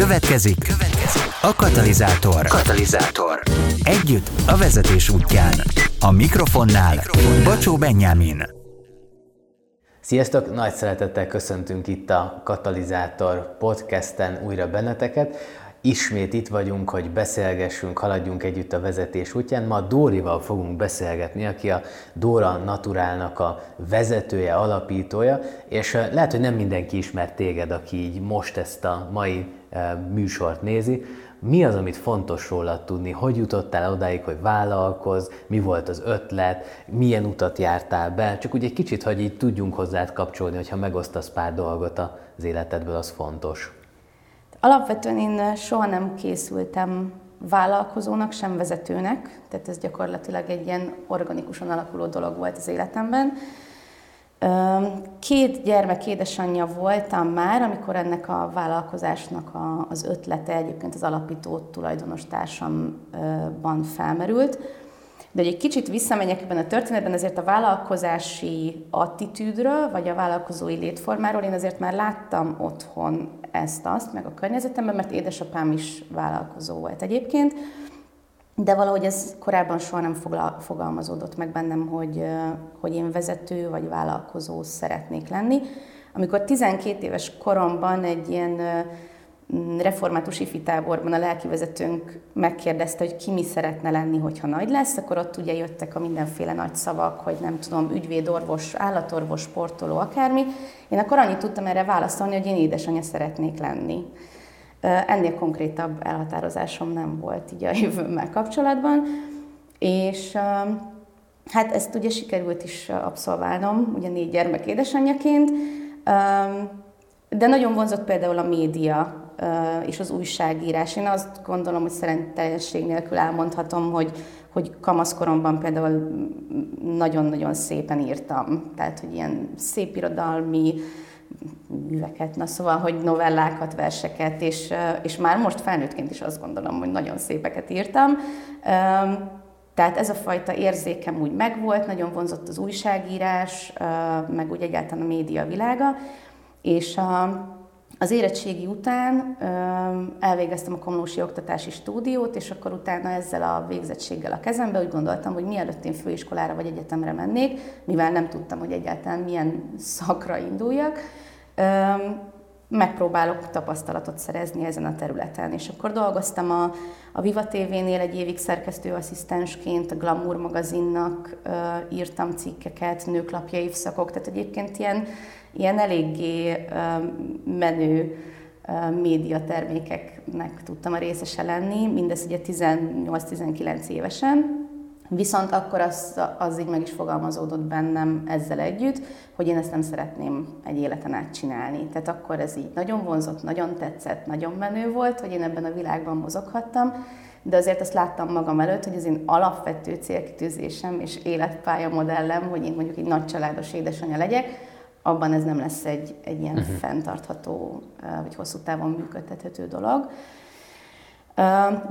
Következik, következik a katalizátor. Katalizátor. Együtt a vezetés útján. A mikrofonnál, mikrofonnál. Bacsó Benyámin. Sziasztok! Nagy szeretettel köszöntünk itt a Katalizátor podcasten újra benneteket. Ismét itt vagyunk, hogy beszélgessünk, haladjunk együtt a vezetés útján. Ma Dórival fogunk beszélgetni, aki a Dóra Naturálnak a vezetője, alapítója, és lehet, hogy nem mindenki ismer téged, aki így most ezt a mai műsort nézi. Mi az, amit fontos róla tudni? Hogy jutottál odáig, hogy vállalkoz? Mi volt az ötlet? Milyen utat jártál be? Csak úgy egy kicsit, hogy így tudjunk hozzád kapcsolni, hogyha megosztasz pár dolgot az életedből, az fontos. Alapvetően én soha nem készültem vállalkozónak, sem vezetőnek, tehát ez gyakorlatilag egy ilyen organikusan alakuló dolog volt az életemben. Két gyermek édesanyja voltam már, amikor ennek a vállalkozásnak az ötlete egyébként az alapító tulajdonos társamban felmerült. De egy kicsit visszamegyek ebben a történetben, ezért a vállalkozási attitűdről, vagy a vállalkozói létformáról én azért már láttam otthon ezt-azt, meg a környezetemben, mert édesapám is vállalkozó volt egyébként, de valahogy ez korábban soha nem fogalmazódott meg bennem, hogy, hogy én vezető vagy vállalkozó szeretnék lenni. Amikor 12 éves koromban egy ilyen református ifi táborban a lelkivezetőnk megkérdezte, hogy ki mi szeretne lenni, hogyha nagy lesz, akkor ott ugye jöttek a mindenféle nagy szavak, hogy nem tudom, ügyvéd, orvos, állatorvos, sportoló, akármi. Én akkor annyit tudtam erre válaszolni, hogy én édesanyja szeretnék lenni. Ennél konkrétabb elhatározásom nem volt így a jövőmmel kapcsolatban, és hát ezt ugye sikerült is abszolválnom, ugye négy gyermek édesanyjaként, de nagyon vonzott például a média és az újságírás. Én azt gondolom, hogy szerenteljesség nélkül elmondhatom, hogy, hogy kamaszkoromban például nagyon-nagyon szépen írtam. Tehát, hogy ilyen szép irodalmi műveket, na szóval, hogy novellákat, verseket, és, és már most felnőttként is azt gondolom, hogy nagyon szépeket írtam. Tehát ez a fajta érzékem úgy megvolt, nagyon vonzott az újságírás, meg úgy egyáltalán a média világa, és a, az érettségi után elvégeztem a komlósi oktatási stúdiót, és akkor utána ezzel a végzettséggel a kezembe úgy gondoltam, hogy mielőtt én főiskolára vagy egyetemre mennék, mivel nem tudtam, hogy egyáltalán milyen szakra induljak, megpróbálok tapasztalatot szerezni ezen a területen. És akkor dolgoztam a, a Viva TV-nél egy évig szerkesztőasszisztensként, a Glamour magazinnak írtam cikkeket, nőklapja évszakok, tehát egyébként ilyen ilyen eléggé menő médiatermékeknek tudtam a részese lenni, mindez ugye 18-19 évesen, Viszont akkor az, az így meg is fogalmazódott bennem ezzel együtt, hogy én ezt nem szeretném egy életen át csinálni. Tehát akkor ez így nagyon vonzott, nagyon tetszett, nagyon menő volt, hogy én ebben a világban mozoghattam, de azért azt láttam magam előtt, hogy az én alapvető célkitűzésem és életpálya modellem, hogy én mondjuk egy nagy családos édesanyja legyek, abban ez nem lesz egy, egy ilyen uh-huh. fenntartható, vagy hosszú távon működtethető dolog.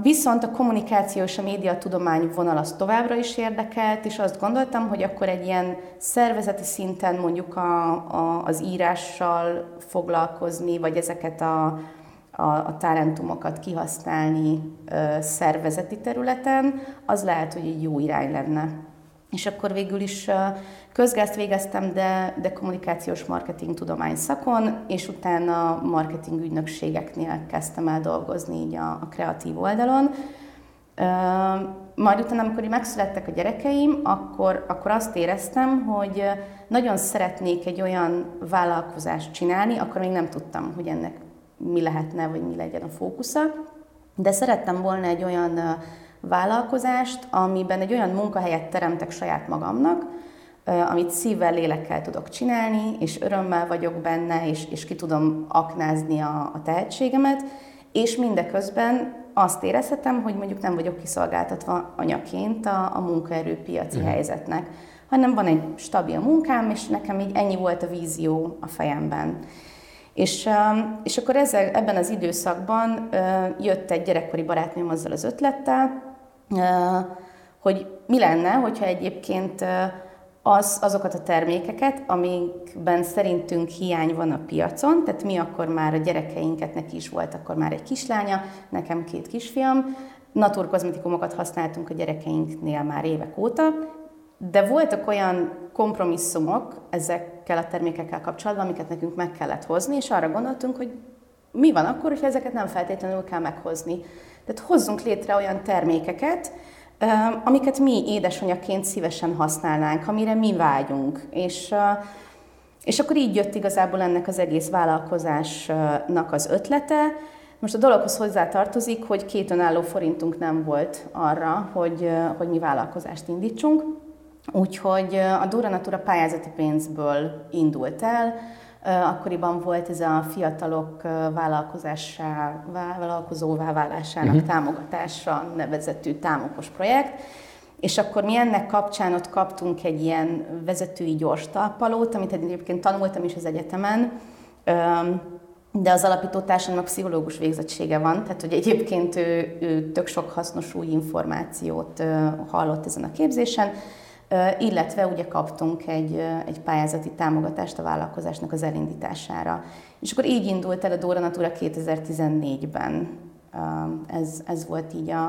Viszont a kommunikáció és a médiatudomány vonal az továbbra is érdekelt, és azt gondoltam, hogy akkor egy ilyen szervezeti szinten mondjuk a, a, az írással foglalkozni, vagy ezeket a, a, a talentumokat kihasználni szervezeti területen, az lehet, hogy egy jó irány lenne. És akkor végül is közgázt végeztem, de, de kommunikációs marketing tudomány szakon, és utána marketing ügynökségeknél kezdtem el dolgozni így a, a kreatív oldalon. Majd utána, amikor megszülettek a gyerekeim, akkor, akkor azt éreztem, hogy nagyon szeretnék egy olyan vállalkozást csinálni, akkor még nem tudtam, hogy ennek mi lehetne, vagy mi legyen a fókusza, de szerettem volna egy olyan vállalkozást, amiben egy olyan munkahelyet teremtek saját magamnak, amit szívvel, lélekkel tudok csinálni, és örömmel vagyok benne, és, és ki tudom aknázni a, a tehetségemet, és mindeközben azt érezhetem, hogy mondjuk nem vagyok kiszolgáltatva anyaként a, a munkaerőpiaci uh-huh. helyzetnek, hanem van egy stabil munkám, és nekem így ennyi volt a vízió a fejemben. És, és akkor ezzel, ebben az időszakban jött egy gyerekkori barátnőm azzal az ötlettel, hogy mi lenne, hogyha egyébként az, azokat a termékeket, amikben szerintünk hiány van a piacon, tehát mi akkor már a gyerekeinket, neki is volt akkor már egy kislánya, nekem két kisfiam, naturkozmetikumokat használtunk a gyerekeinknél már évek óta, de voltak olyan kompromisszumok ezekkel a termékekkel kapcsolatban, amiket nekünk meg kellett hozni, és arra gondoltunk, hogy mi van akkor, hogyha ezeket nem feltétlenül kell meghozni. Tehát hozzunk létre olyan termékeket, amiket mi édesanyaként szívesen használnánk, amire mi vágyunk. És, és akkor így jött igazából ennek az egész vállalkozásnak az ötlete. Most a dologhoz hozzá tartozik, hogy két önálló forintunk nem volt arra, hogy, hogy mi vállalkozást indítsunk. Úgyhogy a Dura Natura pályázati pénzből indult el, Akkoriban volt ez a fiatalok vállalkozásá, vállalkozóvá válásának uh-huh. támogatása nevezetű támokos projekt, és akkor mi ennek kapcsán ott kaptunk egy ilyen vezetői gyors talpalót, amit egyébként tanultam is az egyetemen, de az alapító társadalomnak pszichológus végzettsége van, tehát hogy egyébként ő, ő tök sok hasznos új információt hallott ezen a képzésen, illetve ugye kaptunk egy, egy pályázati támogatást a vállalkozásnak az elindítására. És akkor így indult el a Dóra Natura 2014-ben. Ez, ez volt így a,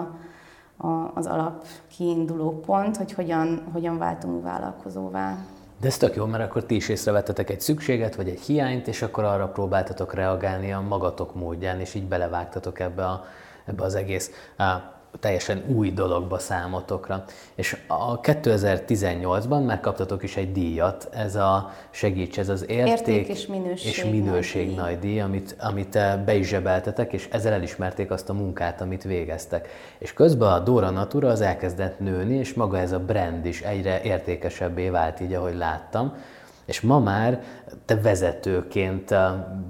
a, az alap kiinduló pont, hogy hogyan, hogyan váltunk vállalkozóvá. De ez tök jó, mert akkor ti is észrevettetek egy szükséget, vagy egy hiányt, és akkor arra próbáltatok reagálni a magatok módján, és így belevágtatok ebbe, a, ebbe az egész teljesen új dologba számotokra. És a 2018-ban megkaptatok is egy díjat, ez a segíts, ez az érték, érték és minőség, és minőség nagy, nagy díj, amit, amit be is zsebeltetek, és ezzel elismerték azt a munkát, amit végeztek. És közben a Dora Natura az elkezdett nőni, és maga ez a brand is egyre értékesebbé vált, így ahogy láttam. És ma már te vezetőként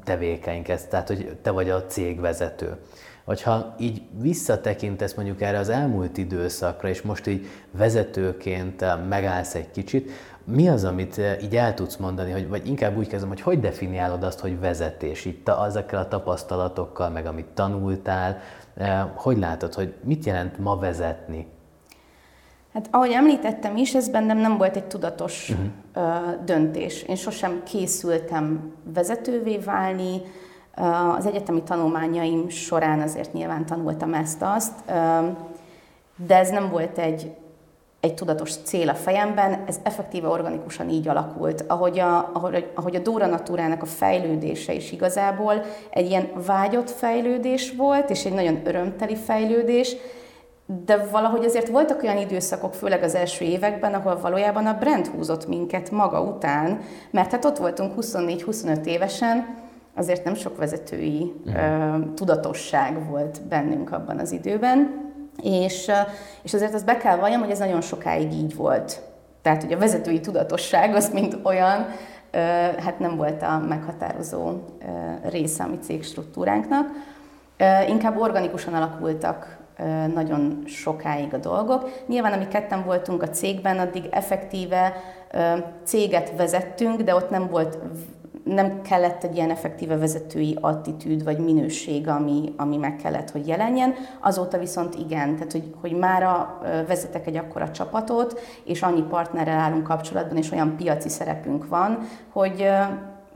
tevékenykedsz, tehát hogy te vagy a cég vezető hogyha így visszatekintesz mondjuk erre az elmúlt időszakra, és most így vezetőként eh, megállsz egy kicsit, mi az, amit eh, így el tudsz mondani, hogy, vagy inkább úgy kezdem, hogy hogy definiálod azt, hogy vezetés, itt azokkel a tapasztalatokkal, meg amit tanultál, eh, hogy látod, hogy mit jelent ma vezetni? Hát ahogy említettem is, ez bennem nem volt egy tudatos uh-huh. döntés. Én sosem készültem vezetővé válni, az egyetemi tanulmányaim során azért nyilván tanultam ezt-azt, de ez nem volt egy, egy tudatos cél a fejemben, ez effektíve organikusan így alakult. Ahogy a, ahogy, ahogy a Dóra Natúrának a fejlődése is igazából egy ilyen vágyott fejlődés volt, és egy nagyon örömteli fejlődés, de valahogy azért voltak olyan időszakok, főleg az első években, ahol valójában a brand húzott minket maga után, mert hát ott voltunk 24-25 évesen, azért nem sok vezetői uh, tudatosság volt bennünk abban az időben, és, és azért azt be kell valljam, hogy ez nagyon sokáig így volt. Tehát, hogy a vezetői tudatosság az, mint olyan, hát nem volt a meghatározó része a mi cégstruktúránknak. Inkább organikusan alakultak nagyon sokáig a dolgok. Nyilván, ami ketten voltunk a cégben, addig effektíve céget vezettünk, de ott nem volt nem kellett egy ilyen effektíve vezetői attitűd vagy minőség, ami, ami meg kellett, hogy jelenjen. Azóta viszont igen, tehát hogy, hogy mára vezetek egy akkora csapatot, és annyi partnerrel állunk kapcsolatban, és olyan piaci szerepünk van, hogy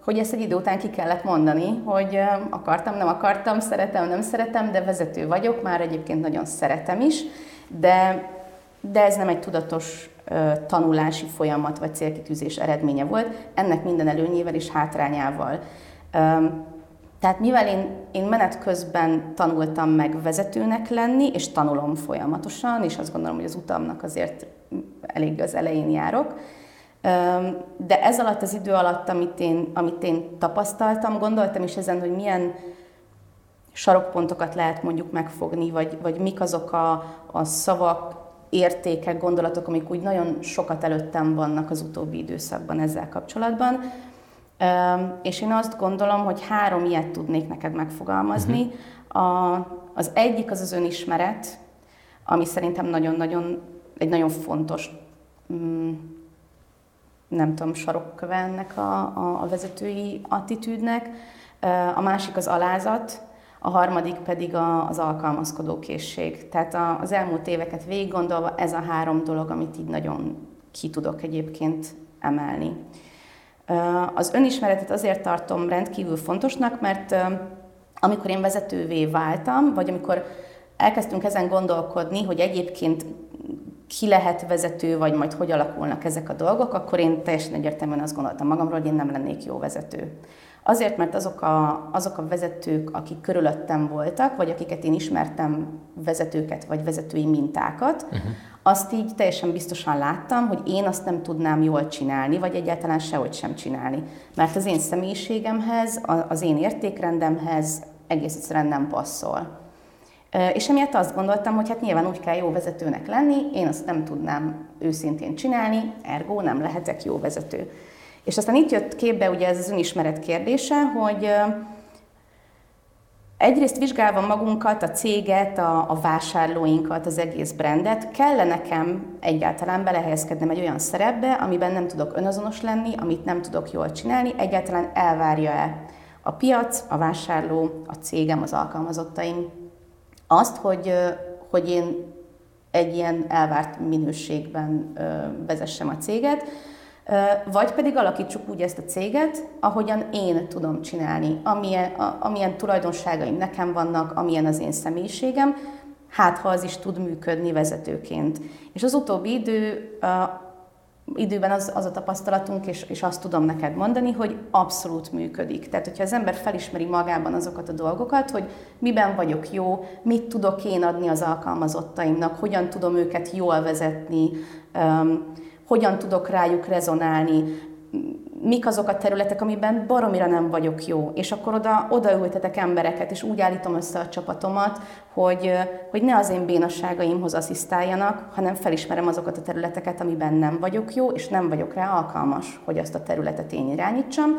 hogy ezt egy idő után ki kellett mondani, hogy akartam, nem akartam, szeretem, nem szeretem, de vezető vagyok, már egyébként nagyon szeretem is, de, de ez nem egy tudatos tanulási folyamat vagy célkitűzés eredménye volt, ennek minden előnyével és hátrányával. Tehát mivel én, én menet közben tanultam meg vezetőnek lenni, és tanulom folyamatosan, és azt gondolom, hogy az utamnak azért elég az elején járok, de ez alatt az idő alatt, amit én, amit én tapasztaltam, gondoltam is ezen, hogy milyen sarokpontokat lehet mondjuk megfogni, vagy, vagy mik azok a, a szavak, értékek, gondolatok, amik úgy nagyon sokat előttem vannak az utóbbi időszakban ezzel kapcsolatban. És én azt gondolom, hogy három ilyet tudnék neked megfogalmazni. Uh-huh. A, az egyik az az önismeret, ami szerintem nagyon-nagyon, egy nagyon fontos, mm, nem tudom, sarokköve ennek a, a, a vezetői attitűdnek. A másik az alázat, a harmadik pedig a, az alkalmazkodó készség. Tehát a, az elmúlt éveket végig gondolva ez a három dolog, amit így nagyon ki tudok egyébként emelni. Az önismeretet azért tartom rendkívül fontosnak, mert amikor én vezetővé váltam, vagy amikor elkezdtünk ezen gondolkodni, hogy egyébként ki lehet vezető, vagy majd hogy alakulnak ezek a dolgok, akkor én teljesen egyértelműen azt gondoltam magamról, hogy én nem lennék jó vezető. Azért, mert azok a, azok a vezetők, akik körülöttem voltak, vagy akiket én ismertem vezetőket, vagy vezetői mintákat, uh-huh. azt így teljesen biztosan láttam, hogy én azt nem tudnám jól csinálni, vagy egyáltalán sehogy sem csinálni. Mert az én személyiségemhez, az én értékrendemhez egész egyszerűen nem passzol. És emiatt azt gondoltam, hogy hát nyilván úgy kell jó vezetőnek lenni, én azt nem tudnám őszintén csinálni, ergo nem lehetek jó vezető. És aztán itt jött képbe ugye ez az önismeret kérdése, hogy egyrészt vizsgálva magunkat, a céget, a, a vásárlóinkat, az egész brandet, kell nekem egyáltalán belehelyezkednem egy olyan szerepbe, amiben nem tudok önazonos lenni, amit nem tudok jól csinálni, egyáltalán elvárja-e a piac, a vásárló, a cégem, az alkalmazottaim azt, hogy, hogy én egy ilyen elvárt minőségben vezessem a céget, vagy pedig alakítsuk úgy ezt a céget, ahogyan én tudom csinálni, amilyen, amilyen tulajdonságaim nekem vannak, amilyen az én személyiségem, hát ha az is tud működni vezetőként. És az utóbbi idő, időben az, az a tapasztalatunk, és, és azt tudom neked mondani, hogy abszolút működik. Tehát, hogyha az ember felismeri magában azokat a dolgokat, hogy miben vagyok jó, mit tudok én adni az alkalmazottaimnak, hogyan tudom őket jól vezetni, um, hogyan tudok rájuk rezonálni, mik azok a területek, amiben baromira nem vagyok jó, és akkor oda, odaültetek embereket, és úgy állítom össze a csapatomat, hogy, hogy ne az én bénasságaimhoz asszisztáljanak, hanem felismerem azokat a területeket, amiben nem vagyok jó, és nem vagyok rá alkalmas, hogy azt a területet én irányítsam,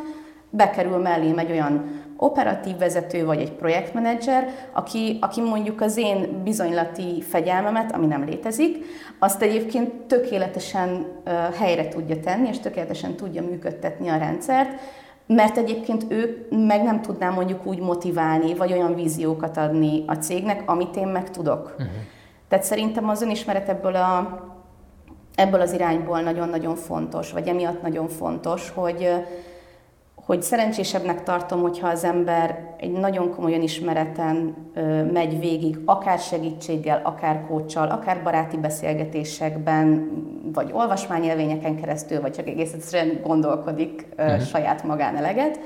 bekerül mellém egy olyan operatív vezető vagy egy projektmenedzser, aki, aki mondjuk az én bizonylati fegyelmemet, ami nem létezik, azt egyébként tökéletesen helyre tudja tenni, és tökéletesen tudja működtetni a rendszert, mert egyébként ő meg nem tudná mondjuk úgy motiválni, vagy olyan víziókat adni a cégnek, amit én meg tudok. Uh-huh. Tehát szerintem az önismeret ebből, a, ebből az irányból nagyon-nagyon fontos, vagy emiatt nagyon fontos, hogy, hogy szerencsésebbnek tartom, hogyha az ember egy nagyon komolyan ismereten megy végig, akár segítséggel, akár kócsal, akár baráti beszélgetésekben, vagy olvasmányélvényeken keresztül, vagy csak egész egyszerűen gondolkodik uh-huh. saját magán eleget.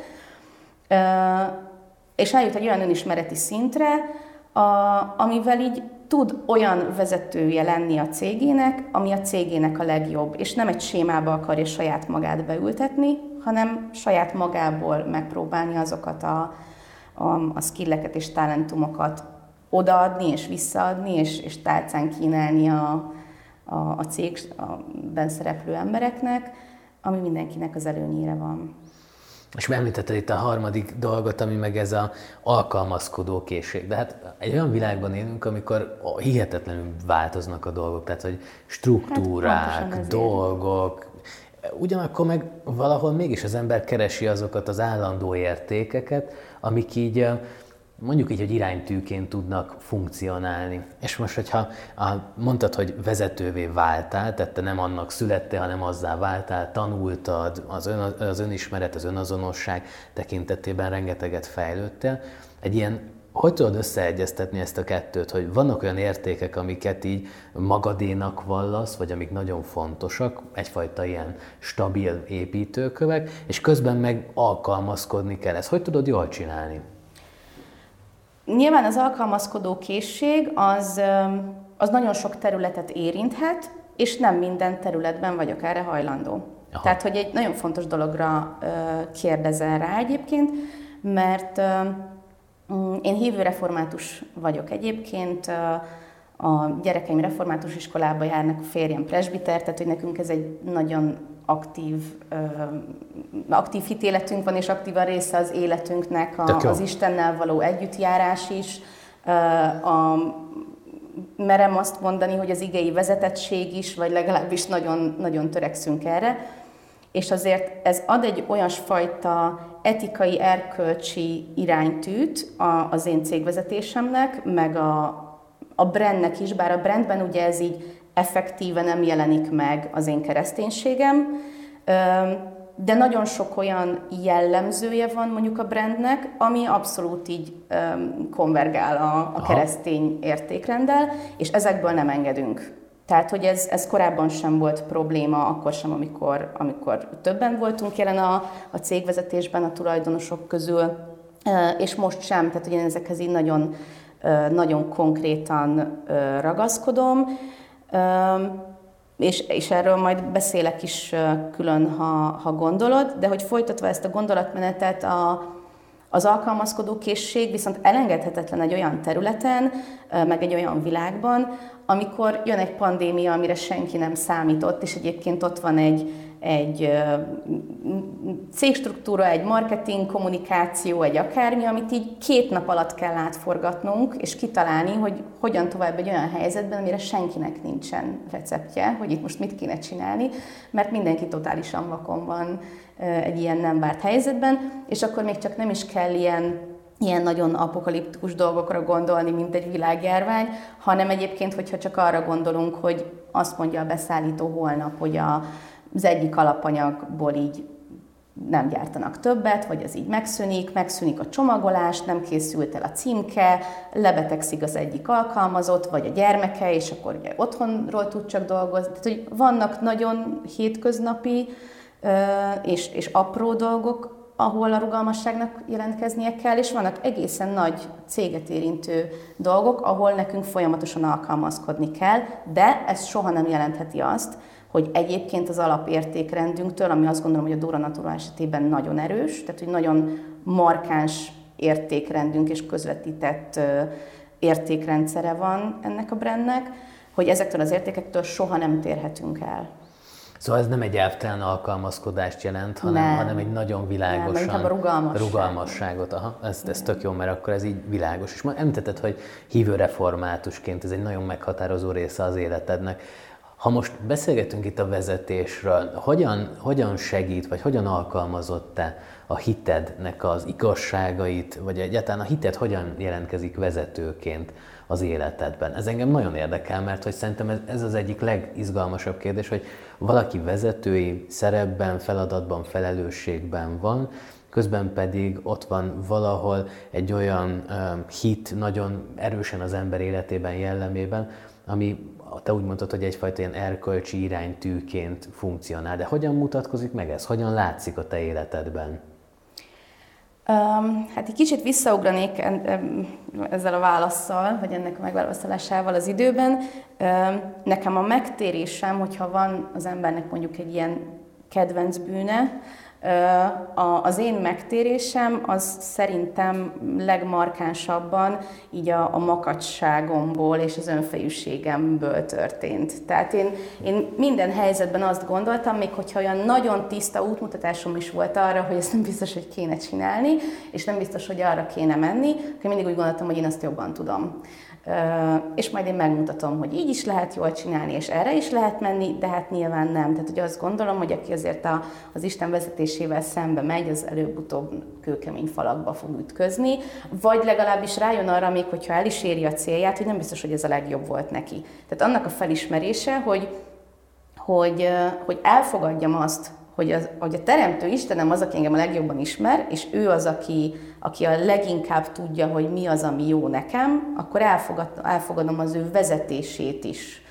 És eljut egy olyan önismereti szintre, a, amivel így tud olyan vezetője lenni a cégének, ami a cégének a legjobb, és nem egy sémába akarja saját magát beültetni, hanem saját magából megpróbálni azokat a, a, a skilleket és talentumokat odaadni és visszaadni, és, és tálcán kínálni a, a, a cégben szereplő embereknek, ami mindenkinek az előnyére van. És említetted itt a harmadik dolgot, ami meg ez a alkalmazkodó készség. De hát egy olyan világban élünk, amikor hihetetlenül változnak a dolgok, tehát hogy struktúrák, hát dolgok, ugyanakkor meg valahol mégis az ember keresi azokat az állandó értékeket, amik így mondjuk így, hogy iránytűként tudnak funkcionálni. És most, hogyha mondtad, hogy vezetővé váltál, tehát te nem annak születtél, hanem azzá váltál, tanultad, az, ön, az önismeret, az önazonosság tekintetében rengeteget fejlődtél. Egy ilyen hogy tudod összeegyeztetni ezt a kettőt, hogy vannak olyan értékek, amiket így magadénak vallasz, vagy amik nagyon fontosak, egyfajta ilyen stabil építőkövek, és közben meg alkalmazkodni kell. Ezt hogy tudod jól csinálni? Nyilván az alkalmazkodó készség az, az nagyon sok területet érinthet, és nem minden területben vagyok erre hajlandó. Aha. Tehát, hogy egy nagyon fontos dologra kérdezel rá egyébként, mert mm, én hívő református vagyok egyébként, a gyerekeim református iskolába járnak, a férjem presbiter, tehát hogy nekünk ez egy nagyon aktív, aktív hitéletünk van, és aktívan része az életünknek a, az Istennel való együttjárás is. A, merem azt mondani, hogy az igei vezetettség is, vagy legalábbis nagyon, nagyon törekszünk erre. És azért ez ad egy olyan fajta etikai, erkölcsi iránytűt az én cégvezetésemnek, meg a, a brandnek is, bár a brandben ugye ez így effektíve nem jelenik meg az én kereszténységem, de nagyon sok olyan jellemzője van mondjuk a brandnek, ami abszolút így konvergál a, a keresztény értékrenddel, és ezekből nem engedünk. Tehát, hogy ez, ez korábban sem volt probléma, akkor sem, amikor, amikor többen voltunk jelen a, a cégvezetésben, a tulajdonosok közül, és most sem, tehát hogy én ezekhez így nagyon, nagyon konkrétan ragaszkodom, és, és erről majd beszélek is külön, ha, ha gondolod, de hogy folytatva ezt a gondolatmenetet, a, az alkalmazkodó készség viszont elengedhetetlen egy olyan területen, meg egy olyan világban, amikor jön egy pandémia, amire senki nem számított, és egyébként ott van egy, egy cégstruktúra, egy marketing, kommunikáció, egy akármi, amit így két nap alatt kell átforgatnunk, és kitalálni, hogy hogyan tovább egy olyan helyzetben, amire senkinek nincsen receptje, hogy itt most mit kéne csinálni, mert mindenki totálisan vakon van egy ilyen nem várt helyzetben, és akkor még csak nem is kell ilyen ilyen nagyon apokaliptikus dolgokra gondolni, mint egy világjárvány, hanem egyébként, hogyha csak arra gondolunk, hogy azt mondja a beszállító holnap, hogy a, az egyik alapanyagból így nem gyártanak többet, vagy az így megszűnik, megszűnik a csomagolás, nem készült el a címke, lebetegszik az egyik alkalmazott, vagy a gyermeke, és akkor ugye otthonról tud csak dolgozni. Tehát, hogy vannak nagyon hétköznapi és, és apró dolgok, ahol a rugalmasságnak jelentkeznie kell, és vannak egészen nagy céget érintő dolgok, ahol nekünk folyamatosan alkalmazkodni kell, de ez soha nem jelentheti azt, hogy egyébként az alapértékrendünktől, ami azt gondolom, hogy a Dora Natura esetében nagyon erős, tehát hogy nagyon markáns értékrendünk és közvetített értékrendszere van ennek a brandnek, hogy ezektől az értékektől soha nem térhetünk el. Szóval ez nem egy elvtelen alkalmazkodást jelent, hanem, nem. hanem egy nagyon világosan... Nem, a rugalmasság. rugalmasságot. Aha, ez, ez tök jó, mert akkor ez így világos. És ma említetted, hogy hívő reformátusként ez egy nagyon meghatározó része az életednek. Ha most beszélgetünk itt a vezetésről, hogyan, hogyan segít, vagy hogyan alkalmazott te a hitednek az igazságait, vagy egyáltalán a hited hogyan jelentkezik vezetőként az életedben? Ez engem nagyon érdekel, mert hogy szerintem ez, ez az egyik legizgalmasabb kérdés, hogy valaki vezetői szerepben, feladatban, felelősségben van, közben pedig ott van valahol egy olyan um, hit nagyon erősen az ember életében jellemében, ami te úgy mondtad, hogy egyfajta ilyen erkölcsi iránytűként funkcionál, de hogyan mutatkozik meg ez? Hogyan látszik a te életedben? Um, hát egy kicsit visszaugranék ezzel a válaszsal, vagy ennek a megválaszolásával az időben. Um, nekem a megtérésem, hogyha van az embernek mondjuk egy ilyen kedvenc bűne, az én megtérésem az szerintem legmarkánsabban így a, a makacságomból és az önfejűségemből történt. Tehát én, én minden helyzetben azt gondoltam, még hogyha olyan nagyon tiszta útmutatásom is volt arra, hogy ezt nem biztos, hogy kéne csinálni, és nem biztos, hogy arra kéne menni, akkor mindig úgy gondoltam, hogy én azt jobban tudom és majd én megmutatom, hogy így is lehet jól csinálni, és erre is lehet menni, de hát nyilván nem. Tehát hogy azt gondolom, hogy aki azért a, az Isten vezetésével szembe megy, az előbb-utóbb kőkemény falakba fog ütközni, vagy legalábbis rájön arra még, hogyha el is éri a célját, hogy nem biztos, hogy ez a legjobb volt neki. Tehát annak a felismerése, hogy, hogy, hogy elfogadjam azt, hogy, az, hogy a Teremtő Istenem az, aki engem a legjobban ismer, és ő az, aki, aki a leginkább tudja, hogy mi az, ami jó nekem, akkor elfogad, elfogadom az ő vezetését is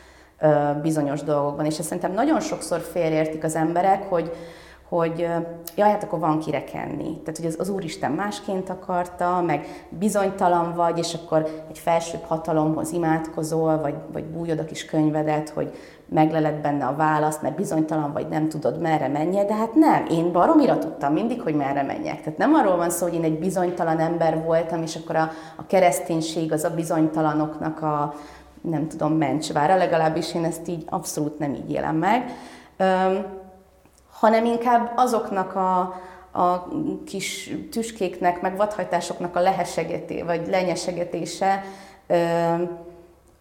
bizonyos dolgokban. És ezt szerintem nagyon sokszor félreértik az emberek, hogy, hogy jaj, hát akkor van kire kenni. Tehát, hogy az, az Úristen másként akarta, meg bizonytalan vagy, és akkor egy felsőbb hatalomhoz imádkozol, vagy, vagy bújod a kis könyvedet, hogy megleled benne a választ, mert bizonytalan vagy, nem tudod merre menjél, de hát nem, én baromira tudtam mindig, hogy merre menjek. Tehát nem arról van szó, hogy én egy bizonytalan ember voltam, és akkor a, a kereszténység az a bizonytalanoknak a, nem tudom, mencsvára, legalábbis én ezt így abszolút nem így élem meg. Üm, hanem inkább azoknak a, a kis tüskéknek, meg vadhajtásoknak a lehesegeté, vagy lenyesegetése,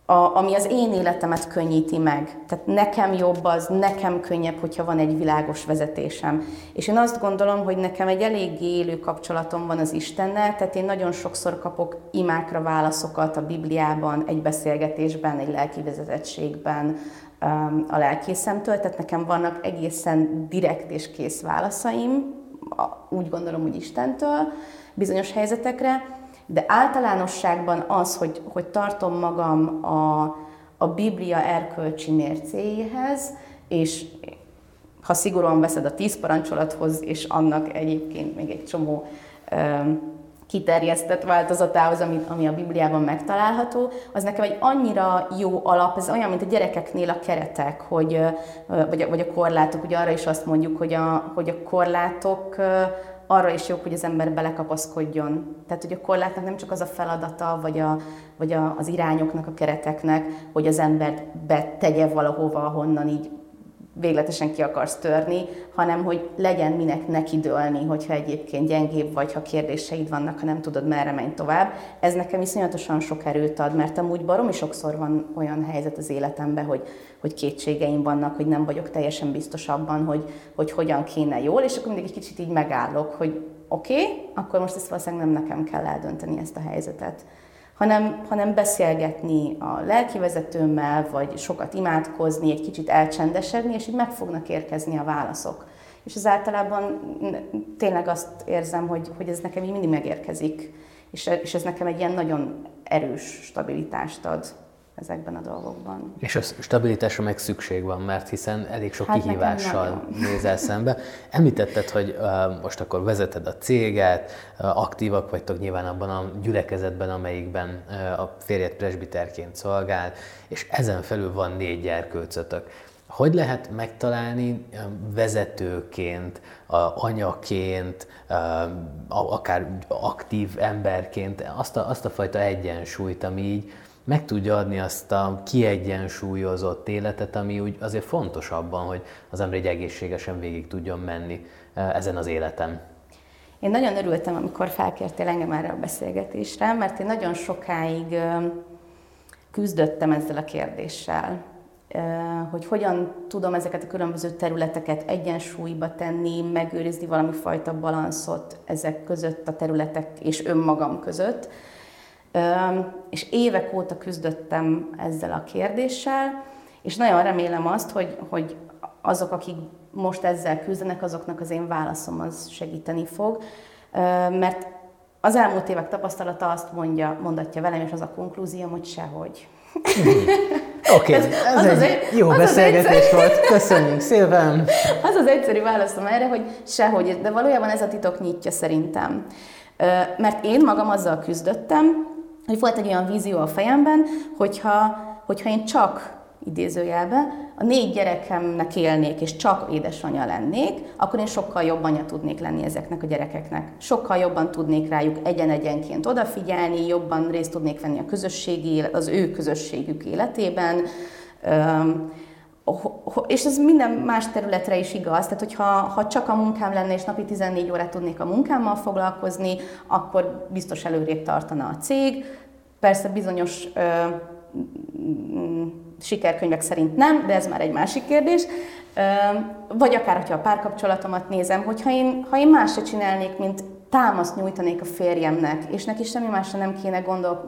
a, ami az én életemet könnyíti meg. Tehát nekem jobb az, nekem könnyebb, hogyha van egy világos vezetésem. És én azt gondolom, hogy nekem egy eléggé élő kapcsolatom van az Istennel, tehát én nagyon sokszor kapok imákra válaszokat a Bibliában, egy beszélgetésben, egy lelki vezetettségben, um, a lelkészemtől, tehát nekem vannak egészen direkt és kész válaszaim, úgy gondolom, hogy Istentől bizonyos helyzetekre, de általánosságban az, hogy, hogy tartom magam a, a Biblia erkölcsi mércéjéhez, és ha szigorúan veszed a tíz parancsolathoz, és annak egyébként még egy csomó ö, kiterjesztett változatához, ami, ami a Bibliában megtalálható, az nekem egy annyira jó alap, ez olyan, mint a gyerekeknél a keretek, hogy, vagy, a, vagy a korlátok, ugye arra is azt mondjuk, hogy a, hogy a korlátok arra is jó, hogy az ember belekapaszkodjon. Tehát, hogy a korlátnak nem csak az a feladata, vagy, a, vagy a, az irányoknak, a kereteknek, hogy az embert betegye valahova, ahonnan így végletesen ki akarsz törni, hanem hogy legyen minek neki dőlni, hogyha egyébként gyengébb vagy, ha kérdéseid vannak, ha nem tudod merre menj tovább. Ez nekem iszonyatosan sok erőt ad, mert amúgy baromi sokszor van olyan helyzet az életemben, hogy, hogy kétségeim vannak, hogy nem vagyok teljesen biztos abban, hogy, hogy hogyan kéne jól, és akkor mindig egy kicsit így megállok, hogy oké, okay, akkor most ezt valószínűleg nem nekem kell eldönteni ezt a helyzetet hanem, hanem beszélgetni a lelkivezetőmmel, vagy sokat imádkozni, egy kicsit elcsendesedni, és így meg fognak érkezni a válaszok. És az általában tényleg azt érzem, hogy, hogy ez nekem így mindig megérkezik, és, és ez nekem egy ilyen nagyon erős stabilitást ad ezekben a dolgokban. És a stabilitásra meg szükség van, mert hiszen elég sok hát kihívással nézel szembe. Említetted, hogy uh, most akkor vezeted a céget, uh, aktívak vagytok nyilván abban a gyülekezetben, amelyikben uh, a férjed presbiterként szolgál, és ezen felül van négy gyerkőcötök. Hogy lehet megtalálni vezetőként, anyaként, akár aktív emberként azt a, azt a fajta egyensúlyt, ami így meg tudja adni azt a kiegyensúlyozott életet, ami úgy azért fontos abban, hogy az ember egy egészségesen végig tudjon menni e, ezen az életen. Én nagyon örültem, amikor felkértél engem erre a beszélgetésre, mert én nagyon sokáig küzdöttem ezzel a kérdéssel, hogy hogyan tudom ezeket a különböző területeket egyensúlyba tenni, megőrizni valami fajta balanszot ezek között, a területek és önmagam között és évek óta küzdöttem ezzel a kérdéssel, és nagyon remélem azt, hogy, hogy azok, akik most ezzel küzdenek, azoknak az én válaszom az segíteni fog, mert az elmúlt évek tapasztalata azt mondja, mondatja velem, és az a konklúzióm, hogy sehogy. Oké, okay, ez, az egy, az egy jó az beszélgetés az volt, köszönjük szépen! Az az egyszerű válaszom erre, hogy sehogy, de valójában ez a titok nyitja szerintem. Mert én magam azzal küzdöttem, hogy volt egy olyan vízió a fejemben, hogyha, hogyha én csak idézőjelben, a négy gyerekemnek élnék, és csak édesanyja lennék, akkor én sokkal jobb anya tudnék lenni ezeknek a gyerekeknek. Sokkal jobban tudnék rájuk egyen-egyenként odafigyelni, jobban részt tudnék venni a közösségi, az ő közösségük életében, és ez minden más területre is igaz, tehát hogyha ha csak a munkám lenne, és napi 14 órát tudnék a munkámmal foglalkozni, akkor biztos előrébb tartana a cég. Persze bizonyos ö, sikerkönyvek szerint nem, de ez már egy másik kérdés. Ö, vagy akár, hogyha a párkapcsolatomat nézem, hogyha én, ha én más se csinálnék, mint támaszt nyújtanék a férjemnek, és neki semmi másra nem kéne gondol,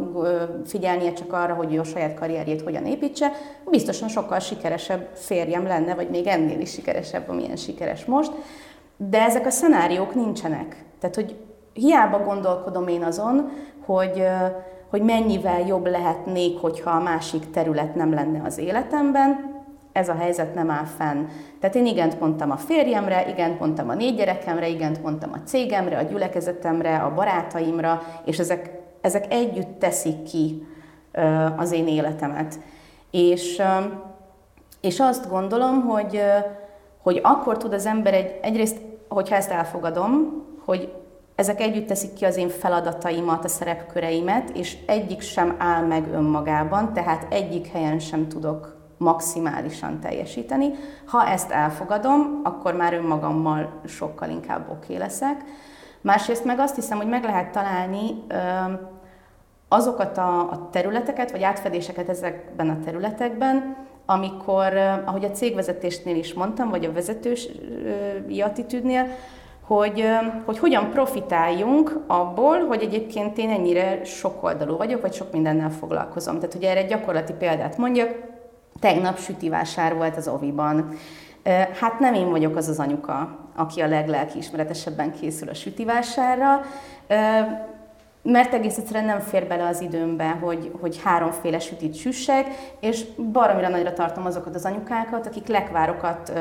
figyelnie csak arra, hogy ő a saját karrierjét hogyan építse, biztosan sokkal sikeresebb férjem lenne, vagy még ennél is sikeresebb, amilyen sikeres most. De ezek a szenáriók nincsenek. Tehát, hogy hiába gondolkodom én azon, hogy, hogy mennyivel jobb lehetnék, hogyha a másik terület nem lenne az életemben, ez a helyzet nem áll fenn. Tehát én igent mondtam a férjemre, igent mondtam a négy gyerekemre, igent mondtam a cégemre, a gyülekezetemre, a barátaimra, és ezek, ezek együtt teszik ki az én életemet. És, és azt gondolom, hogy, hogy akkor tud az ember egy, egyrészt, hogyha ezt elfogadom, hogy ezek együtt teszik ki az én feladataimat, a szerepköreimet, és egyik sem áll meg önmagában, tehát egyik helyen sem tudok maximálisan teljesíteni. Ha ezt elfogadom, akkor már önmagammal sokkal inkább oké leszek. Másrészt meg azt hiszem, hogy meg lehet találni azokat a, a területeket, vagy átfedéseket ezekben a területekben, amikor, ahogy a cégvezetésnél is mondtam, vagy a vezetői attitűdnél, hogy, hogy hogyan profitáljunk abból, hogy egyébként én ennyire sokoldalú vagyok, vagy sok mindennel foglalkozom. Tehát, hogy erre egy gyakorlati példát mondjak, tegnap sütivásár volt az Oviban. Hát nem én vagyok az az anyuka, aki a leglelkiismeretesebben készül a sütivásárra mert egész egyszerűen nem fér bele az időmbe, hogy, hogy háromféle sütit süssek, és baromira nagyra tartom azokat az anyukákat, akik lekvárokat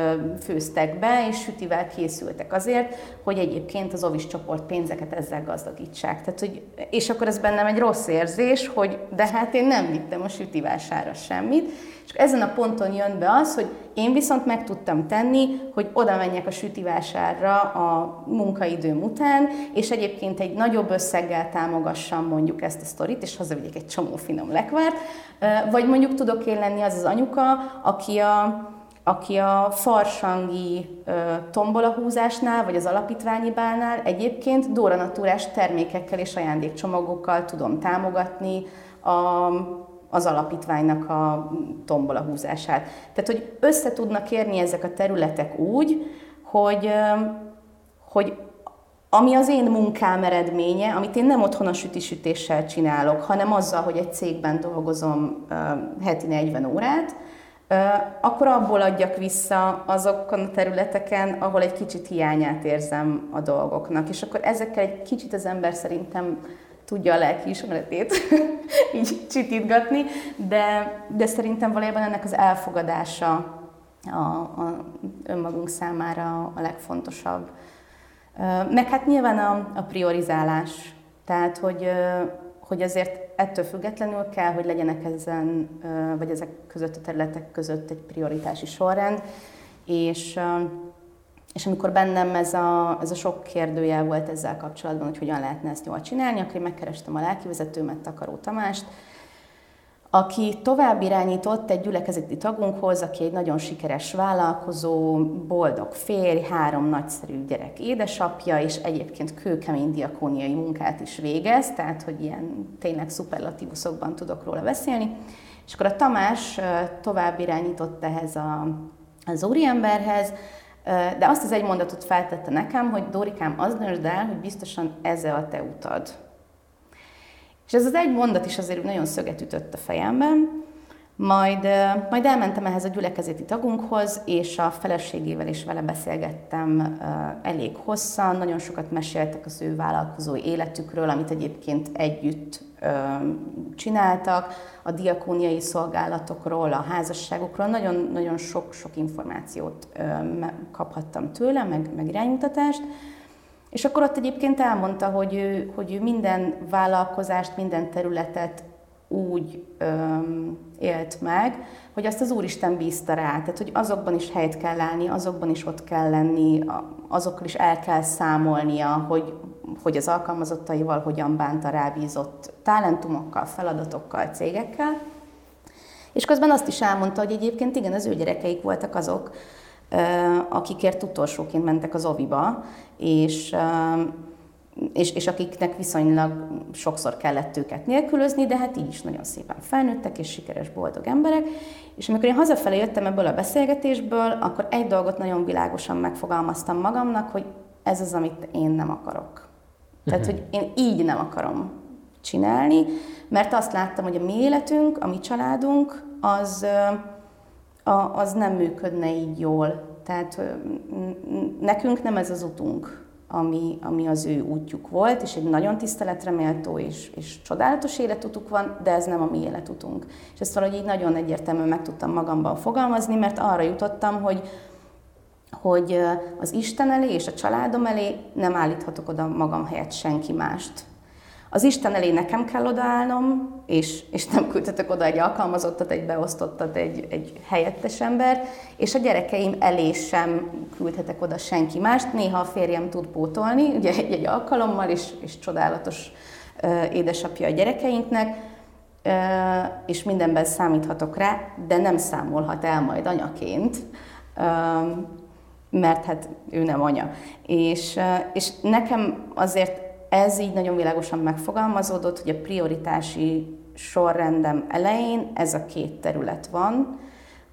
főztek be, és sütivel készültek azért, hogy egyébként az ovis csoport pénzeket ezzel gazdagítsák. Tehát, hogy, és akkor ez bennem egy rossz érzés, hogy de hát én nem vittem a sütivására semmit, és ezen a ponton jön be az, hogy én viszont meg tudtam tenni, hogy oda menjek a sütivásárra a munkaidőm után, és egyébként egy nagyobb összeggel támogassam mondjuk ezt a sztorit, és hazavigyek egy csomó finom lekvárt, vagy mondjuk tudok én lenni az az anyuka, aki a, aki a farsangi tombolahúzásnál, vagy az alapítványi bálnál egyébként Dóra Naturás termékekkel és ajándékcsomagokkal tudom támogatni a az alapítványnak a tombola húzását. Tehát, hogy össze tudnak érni ezek a területek úgy, hogy, hogy ami az én munkám eredménye, amit én nem otthon a sütisütéssel csinálok, hanem azzal, hogy egy cégben dolgozom heti 40 órát, akkor abból adjak vissza azokon a területeken, ahol egy kicsit hiányát érzem a dolgoknak. És akkor ezekkel egy kicsit az ember szerintem tudja a lelki ismeretét így csitítgatni, de, de szerintem valójában ennek az elfogadása a, a önmagunk számára a legfontosabb. Meg hát nyilván a, a priorizálás, tehát hogy, hogy azért ettől függetlenül kell, hogy legyenek ezen, vagy ezek között a területek között egy prioritási sorrend, és és amikor bennem ez a, ez a sok kérdőjel volt ezzel kapcsolatban, hogy hogyan lehetne ezt jól csinálni, akkor én megkerestem a lelkivezetőmet, Takaró Tamást, aki tovább irányított egy gyülekezeti tagunkhoz, aki egy nagyon sikeres vállalkozó, boldog férj, három nagyszerű gyerek édesapja, és egyébként kőkemény diakóniai munkát is végez, tehát hogy ilyen tényleg szuperlatívuszokban tudok róla beszélni. És akkor a Tamás tovább irányított ehhez a, az úriemberhez, de azt az egy mondatot feltette nekem, hogy Dórikám, az döntsd el, hogy biztosan ez a te utad. És ez az egy mondat is azért nagyon szöget ütött a fejemben, majd, majd elmentem ehhez a gyülekezeti tagunkhoz, és a feleségével is vele beszélgettem elég hosszan, nagyon sokat meséltek az ő vállalkozói életükről, amit egyébként együtt csináltak, a diakóniai szolgálatokról, a házasságokról, nagyon, nagyon sok, sok információt kaphattam tőle, meg, meg iránymutatást. És akkor ott egyébként elmondta, hogy ő, hogy ő minden vállalkozást, minden területet úgy öm, élt meg, hogy azt az Úristen bízta rá, tehát hogy azokban is helyet kell állni, azokban is ott kell lenni, azokkal is el kell számolnia, hogy, hogy az alkalmazottaival hogyan bánt a rábízott talentumokkal, feladatokkal, cégekkel. És közben azt is elmondta, hogy egyébként igen, az ő gyerekeik voltak azok, akikért utolsóként mentek az oviba, és és, és akiknek viszonylag sokszor kellett őket nélkülözni, de hát így is nagyon szépen felnőttek, és sikeres, boldog emberek. És amikor én hazafelé jöttem ebből a beszélgetésből, akkor egy dolgot nagyon világosan megfogalmaztam magamnak, hogy ez az, amit én nem akarok. Tehát, hogy én így nem akarom csinálni, mert azt láttam, hogy a mi életünk, a mi családunk, az, az nem működne így jól. Tehát nekünk nem ez az utunk ami, ami az ő útjuk volt, és egy nagyon tiszteletre méltó és, és csodálatos életutuk van, de ez nem a mi életutunk. És ezt valahogy így nagyon egyértelműen meg tudtam magamban fogalmazni, mert arra jutottam, hogy, hogy az Isten elé és a családom elé nem állíthatok oda magam helyett senki mást. Az Isten elé nekem kell odaállnom, és, és nem küldhetek oda egy alkalmazottat, egy beosztottat, egy, egy helyettes ember, és a gyerekeim elé sem küldhetek oda senki mást. Néha a férjem tud pótolni, ugye egy-egy alkalommal, és, és csodálatos uh, édesapja a gyerekeinknek, uh, és mindenben számíthatok rá, de nem számolhat el majd anyaként, uh, mert hát ő nem anya. És, és nekem azért ez így nagyon világosan megfogalmazódott, hogy a prioritási sorrendem elején ez a két terület van,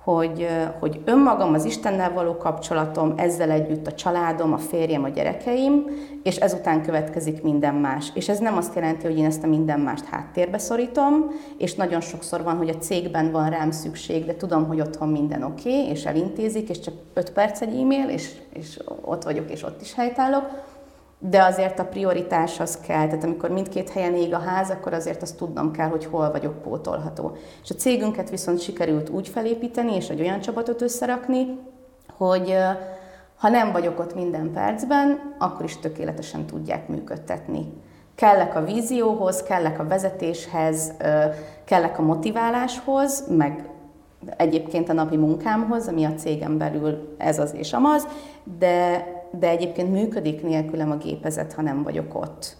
hogy, hogy önmagam, az Istennel való kapcsolatom, ezzel együtt a családom, a férjem, a gyerekeim, és ezután következik minden más. És ez nem azt jelenti, hogy én ezt a minden mást háttérbe szorítom, és nagyon sokszor van, hogy a cégben van rám szükség, de tudom, hogy otthon minden oké, okay, és elintézik, és csak 5 perc egy e-mail, és, és ott vagyok, és ott is helytállok de azért a prioritás az kell, tehát amikor mindkét helyen ég a ház, akkor azért azt tudnom kell, hogy hol vagyok pótolható. És a cégünket viszont sikerült úgy felépíteni, és egy olyan csapatot összerakni, hogy ha nem vagyok ott minden percben, akkor is tökéletesen tudják működtetni. Kellek a vízióhoz, kellek a vezetéshez, kellek a motiváláshoz, meg egyébként a napi munkámhoz, ami a cégem belül ez az és amaz, de de egyébként működik nélkülem a gépezet, ha nem vagyok ott.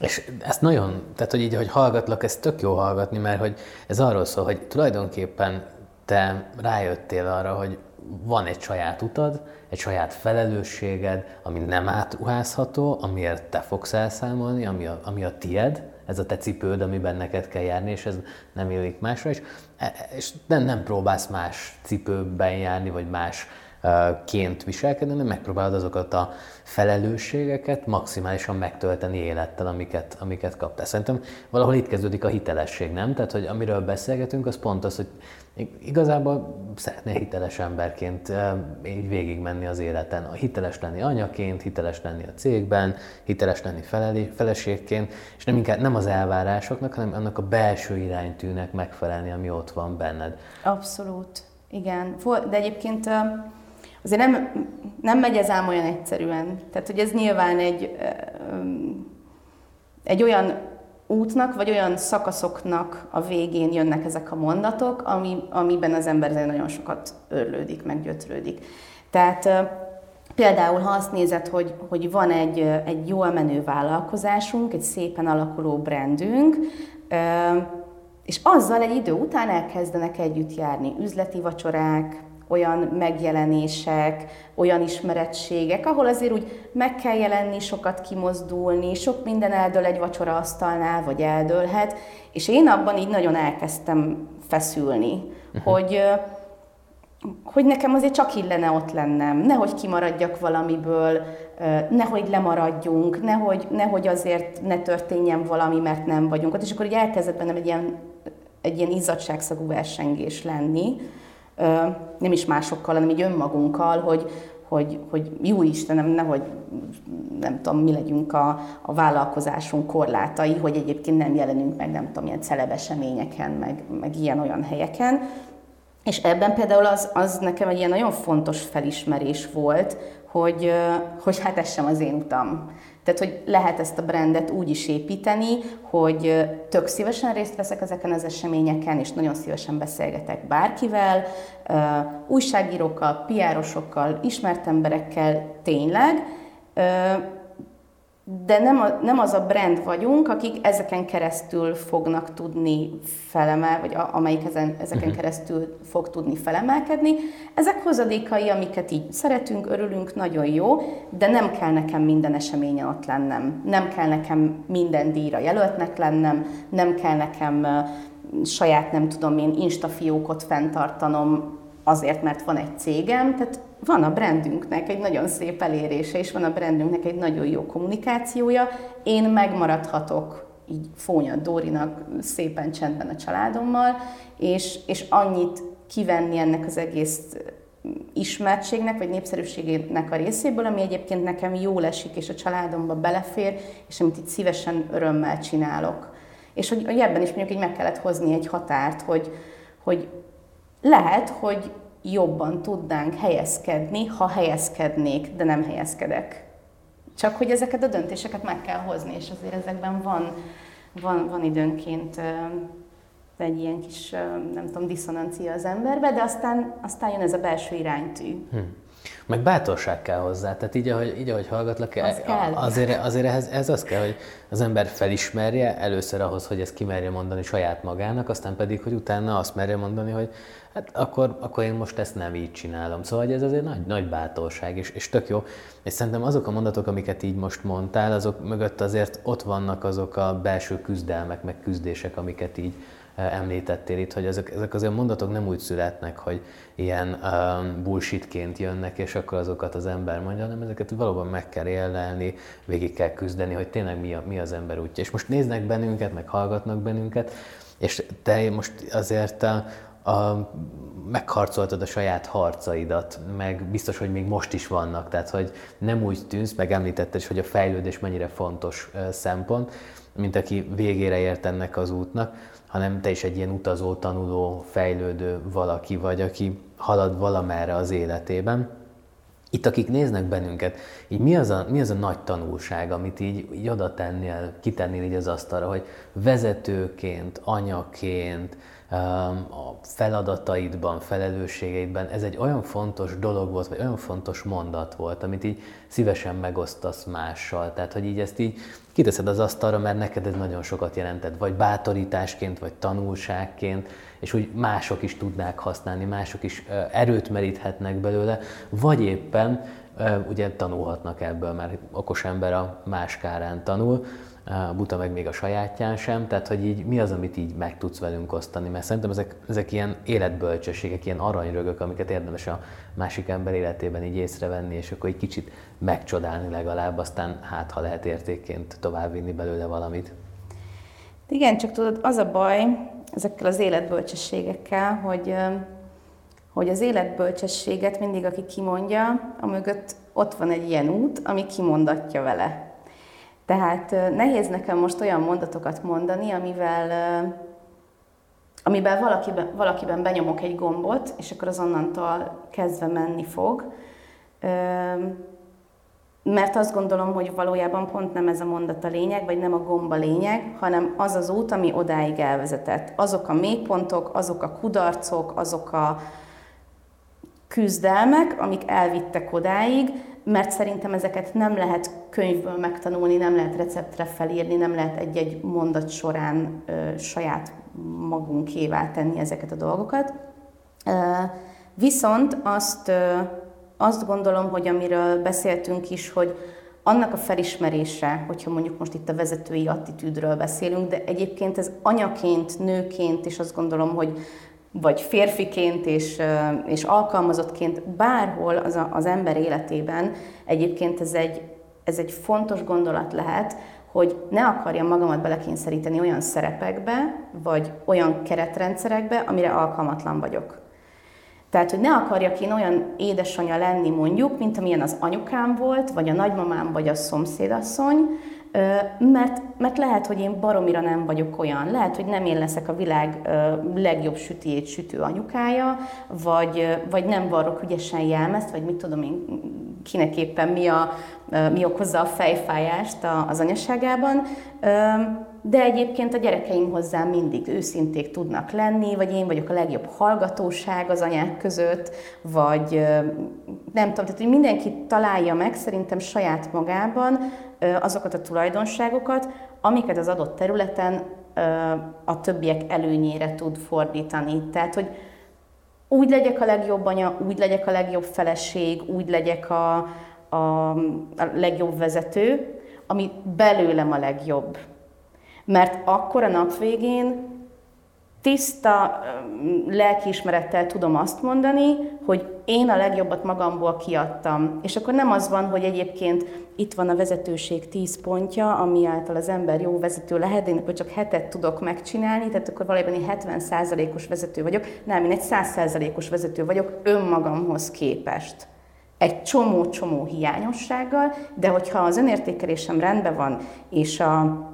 És ezt nagyon, tehát hogy így, hogy hallgatlak, ez tök jó hallgatni, mert hogy ez arról szól, hogy tulajdonképpen te rájöttél arra, hogy van egy saját utad, egy saját felelősséged, ami nem átruházható, amiért te fogsz elszámolni, ami a, ami a tied, ez a te cipőd, amiben neked kell járni, és ez nem illik másra, és, e, és nem, nem próbálsz más cipőben járni, vagy más ként viselkedni, hanem megpróbálod azokat a felelősségeket maximálisan megtölteni élettel, amiket, amiket kaptál. Szerintem valahol itt kezdődik a hitelesség, nem? Tehát, hogy amiről beszélgetünk, az pont az, hogy igazából szeretnél hiteles emberként így végigmenni az életen. A hiteles lenni anyaként, hiteles lenni a cégben, hiteles lenni felelé, feleségként, és nem, inkább, nem az elvárásoknak, hanem annak a belső iránytűnek megfelelni, ami ott van benned. Abszolút. Igen, de egyébként azért nem, nem megy ez ám olyan egyszerűen. Tehát, hogy ez nyilván egy, egy olyan útnak, vagy olyan szakaszoknak a végén jönnek ezek a mondatok, ami, amiben az ember nagyon sokat örlődik, meg gyötrődik. Tehát például, ha azt nézed, hogy, hogy van egy, egy jól menő vállalkozásunk, egy szépen alakuló brandünk, és azzal egy idő után elkezdenek együtt járni üzleti vacsorák, olyan megjelenések, olyan ismerettségek, ahol azért úgy meg kell jelenni, sokat kimozdulni, sok minden eldől egy vacsora asztalnál, vagy eldőlhet, és én abban így nagyon elkezdtem feszülni, uh-huh. hogy hogy nekem azért csak illene ott lennem, nehogy kimaradjak valamiből, nehogy lemaradjunk, nehogy, nehogy azért ne történjen valami, mert nem vagyunk ott, és akkor így elkezdett bennem egy ilyen, egy ilyen izzadságszagú versengés lenni, nem is másokkal, hanem így önmagunkkal, hogy, hogy, hogy jó Istenem, nehogy nem tudom, mi legyünk a, a vállalkozásunk korlátai, hogy egyébként nem jelenünk meg, nem tudom, ilyen celebeseményeken, meg, meg ilyen-olyan helyeken. És ebben például az, az nekem egy ilyen nagyon fontos felismerés volt, hogy, hogy hát ez sem az én utam. Tehát, hogy lehet ezt a brandet úgy is építeni, hogy tök szívesen részt veszek ezeken az eseményeken, és nagyon szívesen beszélgetek bárkivel, újságírókkal, piárosokkal, ismert emberekkel tényleg, de nem, a, nem az a brand vagyunk, akik ezeken keresztül fognak tudni felemel, vagy a, amelyik ezen, ezeken uh-huh. keresztül fog tudni felemelkedni. Ezek hozadékai, amiket így szeretünk, örülünk, nagyon jó, de nem kell nekem minden eseményen ott lennem. Nem kell nekem minden díjra jelöltnek lennem, nem kell nekem saját, nem tudom én, instafiókot fenntartanom azért, mert van egy cégem, tehát van a brandünknek egy nagyon szép elérése, és van a brandünknek egy nagyon jó kommunikációja. Én megmaradhatok így Fónya Dórinak szépen csendben a családommal, és, és annyit kivenni ennek az egész ismertségnek, vagy népszerűségének a részéből, ami egyébként nekem jól esik, és a családomba belefér, és amit itt szívesen örömmel csinálok. És hogy, hogy ebben is mondjuk így meg kellett hozni egy határt, hogy, hogy lehet, hogy jobban tudnánk helyezkedni, ha helyezkednék, de nem helyezkedek. Csak hogy ezeket a döntéseket meg kell hozni, és azért ezekben van, van, van időnként egy ilyen kis, nem tudom, diszonancia az emberbe, de aztán, aztán jön ez a belső iránytű. Hm. Meg bátorság kell hozzá, tehát így, ahogy, így, ahogy hallgatlak, az e- kell. azért, azért ehhez, ez az kell, hogy az ember felismerje először ahhoz, hogy ezt kimerje mondani saját magának, aztán pedig, hogy utána azt merje mondani, hogy hát akkor, akkor én most ezt nem így csinálom. Szóval hogy ez azért nagy, nagy bátorság, és, és tök jó. És szerintem azok a mondatok, amiket így most mondtál, azok mögött azért ott vannak azok a belső küzdelmek, meg küzdések, amiket így említettél itt, hogy ezek, ezek azért mondatok nem úgy születnek, hogy ilyen um, bullshitként jönnek, és akkor azokat az ember mondja, hanem ezeket valóban meg kell élelni, végig kell küzdeni, hogy tényleg mi, a, mi az ember útja. És most néznek bennünket, meg hallgatnak bennünket, és te most azért a, a, megharcoltad a saját harcaidat, meg biztos, hogy még most is vannak, tehát hogy nem úgy tűnsz, meg említetted is, hogy a fejlődés mennyire fontos szempont, mint aki végére ért ennek az útnak, hanem te is egy ilyen utazó, tanuló, fejlődő valaki vagy, aki halad valamerre az életében. Itt, akik néznek bennünket, így mi az a, mi az a nagy tanulság, amit így, így oda tennél, kitennél így az asztalra, hogy vezetőként, anyaként, a feladataidban, felelősségeidben ez egy olyan fontos dolog volt, vagy olyan fontos mondat volt, amit így szívesen megosztasz mással. Tehát, hogy így ezt így kiteszed az asztalra, mert neked ez nagyon sokat jelentett, vagy bátorításként, vagy tanulságként, és úgy mások is tudnák használni, mások is erőt meríthetnek belőle, vagy éppen ugye tanulhatnak ebből, mert okos ember a más kárán tanul, a buta meg még a sajátján sem, tehát hogy így mi az, amit így meg tudsz velünk osztani, mert szerintem ezek, ezek ilyen életbölcsességek, ilyen aranyrögök, amiket érdemes a másik ember életében így észrevenni, és akkor egy kicsit megcsodálni legalább, aztán hát, ha lehet értékként továbbvinni belőle valamit. Igen, csak tudod, az a baj ezekkel az életbölcsességekkel, hogy, hogy az életbölcsességet mindig, aki kimondja, a mögött ott van egy ilyen út, ami kimondatja vele. Tehát nehéz nekem most olyan mondatokat mondani, amivel, amiben valakiben, valakiben benyomok egy gombot, és akkor az onnantól kezdve menni fog. Mert azt gondolom, hogy valójában pont nem ez a mondat a lényeg, vagy nem a gomba lényeg, hanem az az út, ami odáig elvezetett. Azok a mélypontok, azok a kudarcok, azok a küzdelmek, amik elvittek odáig, mert szerintem ezeket nem lehet könyvből megtanulni, nem lehet receptre felírni, nem lehet egy-egy mondat során ö, saját magunkévá tenni ezeket a dolgokat. Ö, viszont azt, ö, azt gondolom, hogy amiről beszéltünk is, hogy annak a felismerése, hogyha mondjuk most itt a vezetői attitűdről beszélünk, de egyébként ez anyaként, nőként, és azt gondolom, hogy vagy férfiként és, és alkalmazottként bárhol az, a, az ember életében egyébként ez egy, ez egy fontos gondolat lehet, hogy ne akarjam magamat belekényszeríteni olyan szerepekbe, vagy olyan keretrendszerekbe, amire alkalmatlan vagyok. Tehát, hogy ne akarjak én olyan édesanyja lenni mondjuk, mint amilyen az anyukám volt, vagy a nagymamám, vagy a szomszédasszony, mert, mert lehet, hogy én baromira nem vagyok olyan, lehet, hogy nem én leszek a világ legjobb sütiét sütő anyukája, vagy, vagy nem varrok ügyesen jelmezt, vagy mit tudom én, kinek éppen mi, a, mi okozza a fejfájást az anyaságában, de egyébként a gyerekeim hozzá mindig őszinték tudnak lenni, vagy én vagyok a legjobb hallgatóság az anyák között, vagy nem tudom, tehát hogy mindenki találja meg szerintem saját magában azokat a tulajdonságokat, amiket az adott területen a többiek előnyére tud fordítani. Tehát, hogy úgy legyek a legjobb anya, úgy legyek a legjobb feleség, úgy legyek a, a, a legjobb vezető, ami belőlem a legjobb. Mert akkor a nap végén tiszta lelkiismerettel tudom azt mondani, hogy én a legjobbat magamból kiadtam. És akkor nem az van, hogy egyébként itt van a vezetőség 10 pontja, ami által az ember jó vezető lehet, de én akkor csak hetet tudok megcsinálni, tehát akkor valójában én 70%-os vezető vagyok, nem, én egy 100%-os vezető vagyok önmagamhoz képest egy csomó-csomó hiányossággal, de hogyha az önértékelésem rendben van, és a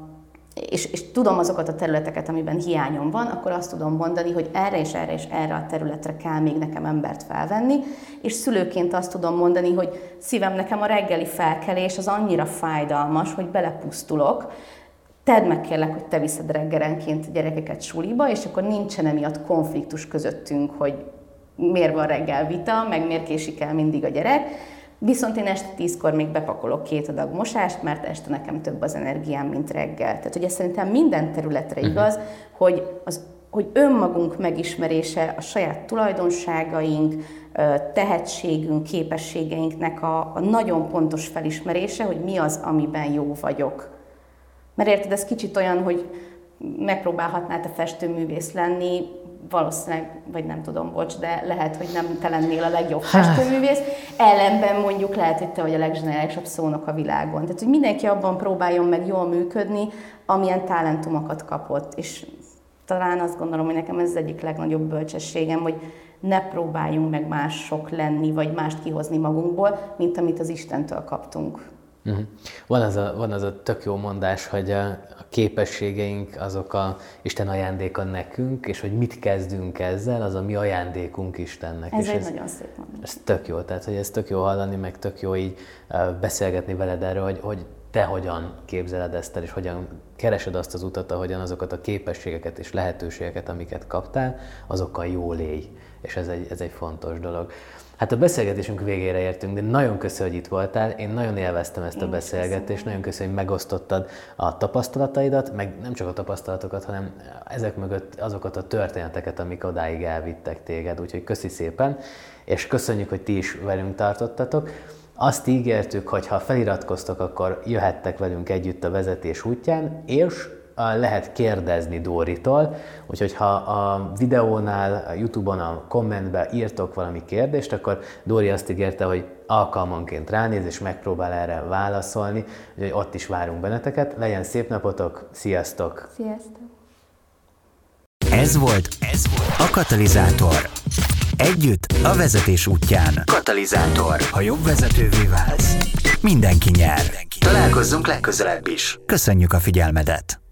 és, és tudom azokat a területeket, amiben hiányom van, akkor azt tudom mondani, hogy erre és erre és erre a területre kell még nekem embert felvenni, és szülőként azt tudom mondani, hogy szívem nekem a reggeli felkelés az annyira fájdalmas, hogy belepusztulok, tedd meg kérlek, hogy te viszed reggelenként a gyerekeket suliba, és akkor nincsen emiatt konfliktus közöttünk, hogy miért van reggel vita, meg miért késik el mindig a gyerek. Viszont én este tízkor még bepakolok két adag mosást, mert este nekem több az energiám, mint reggel. Tehát ugye szerintem minden területre mhm. igaz, uh-huh. hogy az hogy önmagunk megismerése, a saját tulajdonságaink, tehetségünk, képességeinknek a, a nagyon pontos felismerése, hogy mi az, amiben jó vagyok. Mert érted, ez kicsit olyan, hogy megpróbálhatnál te festőművész lenni, valószínűleg, vagy nem tudom, bocs, de lehet, hogy nem te lennél a legjobb festőművész, ellenben mondjuk lehet, hogy te vagy a legzseniálisabb szónok a világon. Tehát, hogy mindenki abban próbáljon meg jól működni, amilyen talentumokat kapott, és talán azt gondolom, hogy nekem ez az egyik legnagyobb bölcsességem, hogy ne próbáljunk meg mások lenni, vagy mást kihozni magunkból, mint amit az Istentől kaptunk. Uh-huh. Van, az a, van az a tök jó mondás, hogy a, a képességeink azok a Isten ajándéka nekünk, és hogy mit kezdünk ezzel, az a mi ajándékunk Istennek. Ez és egy ez, nagyon szép mondás. Ez tök jó, tehát hogy ez tök jó hallani, meg tök jó így beszélgetni veled erről, hogy, hogy te hogyan képzeled ezt el, és hogyan keresed azt az utat, ahogyan azokat a képességeket és lehetőségeket, amiket kaptál, azokkal jól élj. És ez egy, ez egy fontos dolog. Hát a beszélgetésünk végére értünk, de nagyon köszönöm, hogy itt voltál. Én nagyon élveztem ezt a beszélgetést, nagyon köszönöm, hogy megosztottad a tapasztalataidat, meg nem csak a tapasztalatokat, hanem ezek mögött azokat a történeteket, amik odáig elvittek téged. Úgyhogy köszi szépen, és köszönjük, hogy ti is velünk tartottatok. Azt ígértük, hogy ha feliratkoztok, akkor jöhettek velünk együtt a vezetés útján, és lehet kérdezni Dóritól, úgyhogy ha a videónál, a Youtube-on, a kommentbe írtok valami kérdést, akkor Dóri azt ígérte, hogy alkalmanként ránéz és megpróbál erre válaszolni, úgyhogy ott is várunk benneteket. Legyen szép napotok, sziasztok! Sziasztok! Ez volt, ez volt a Katalizátor. Együtt a vezetés útján. Katalizátor. Ha jobb vezetővé válsz, mindenki nyer. Találkozzunk legközelebb is. Köszönjük a figyelmedet!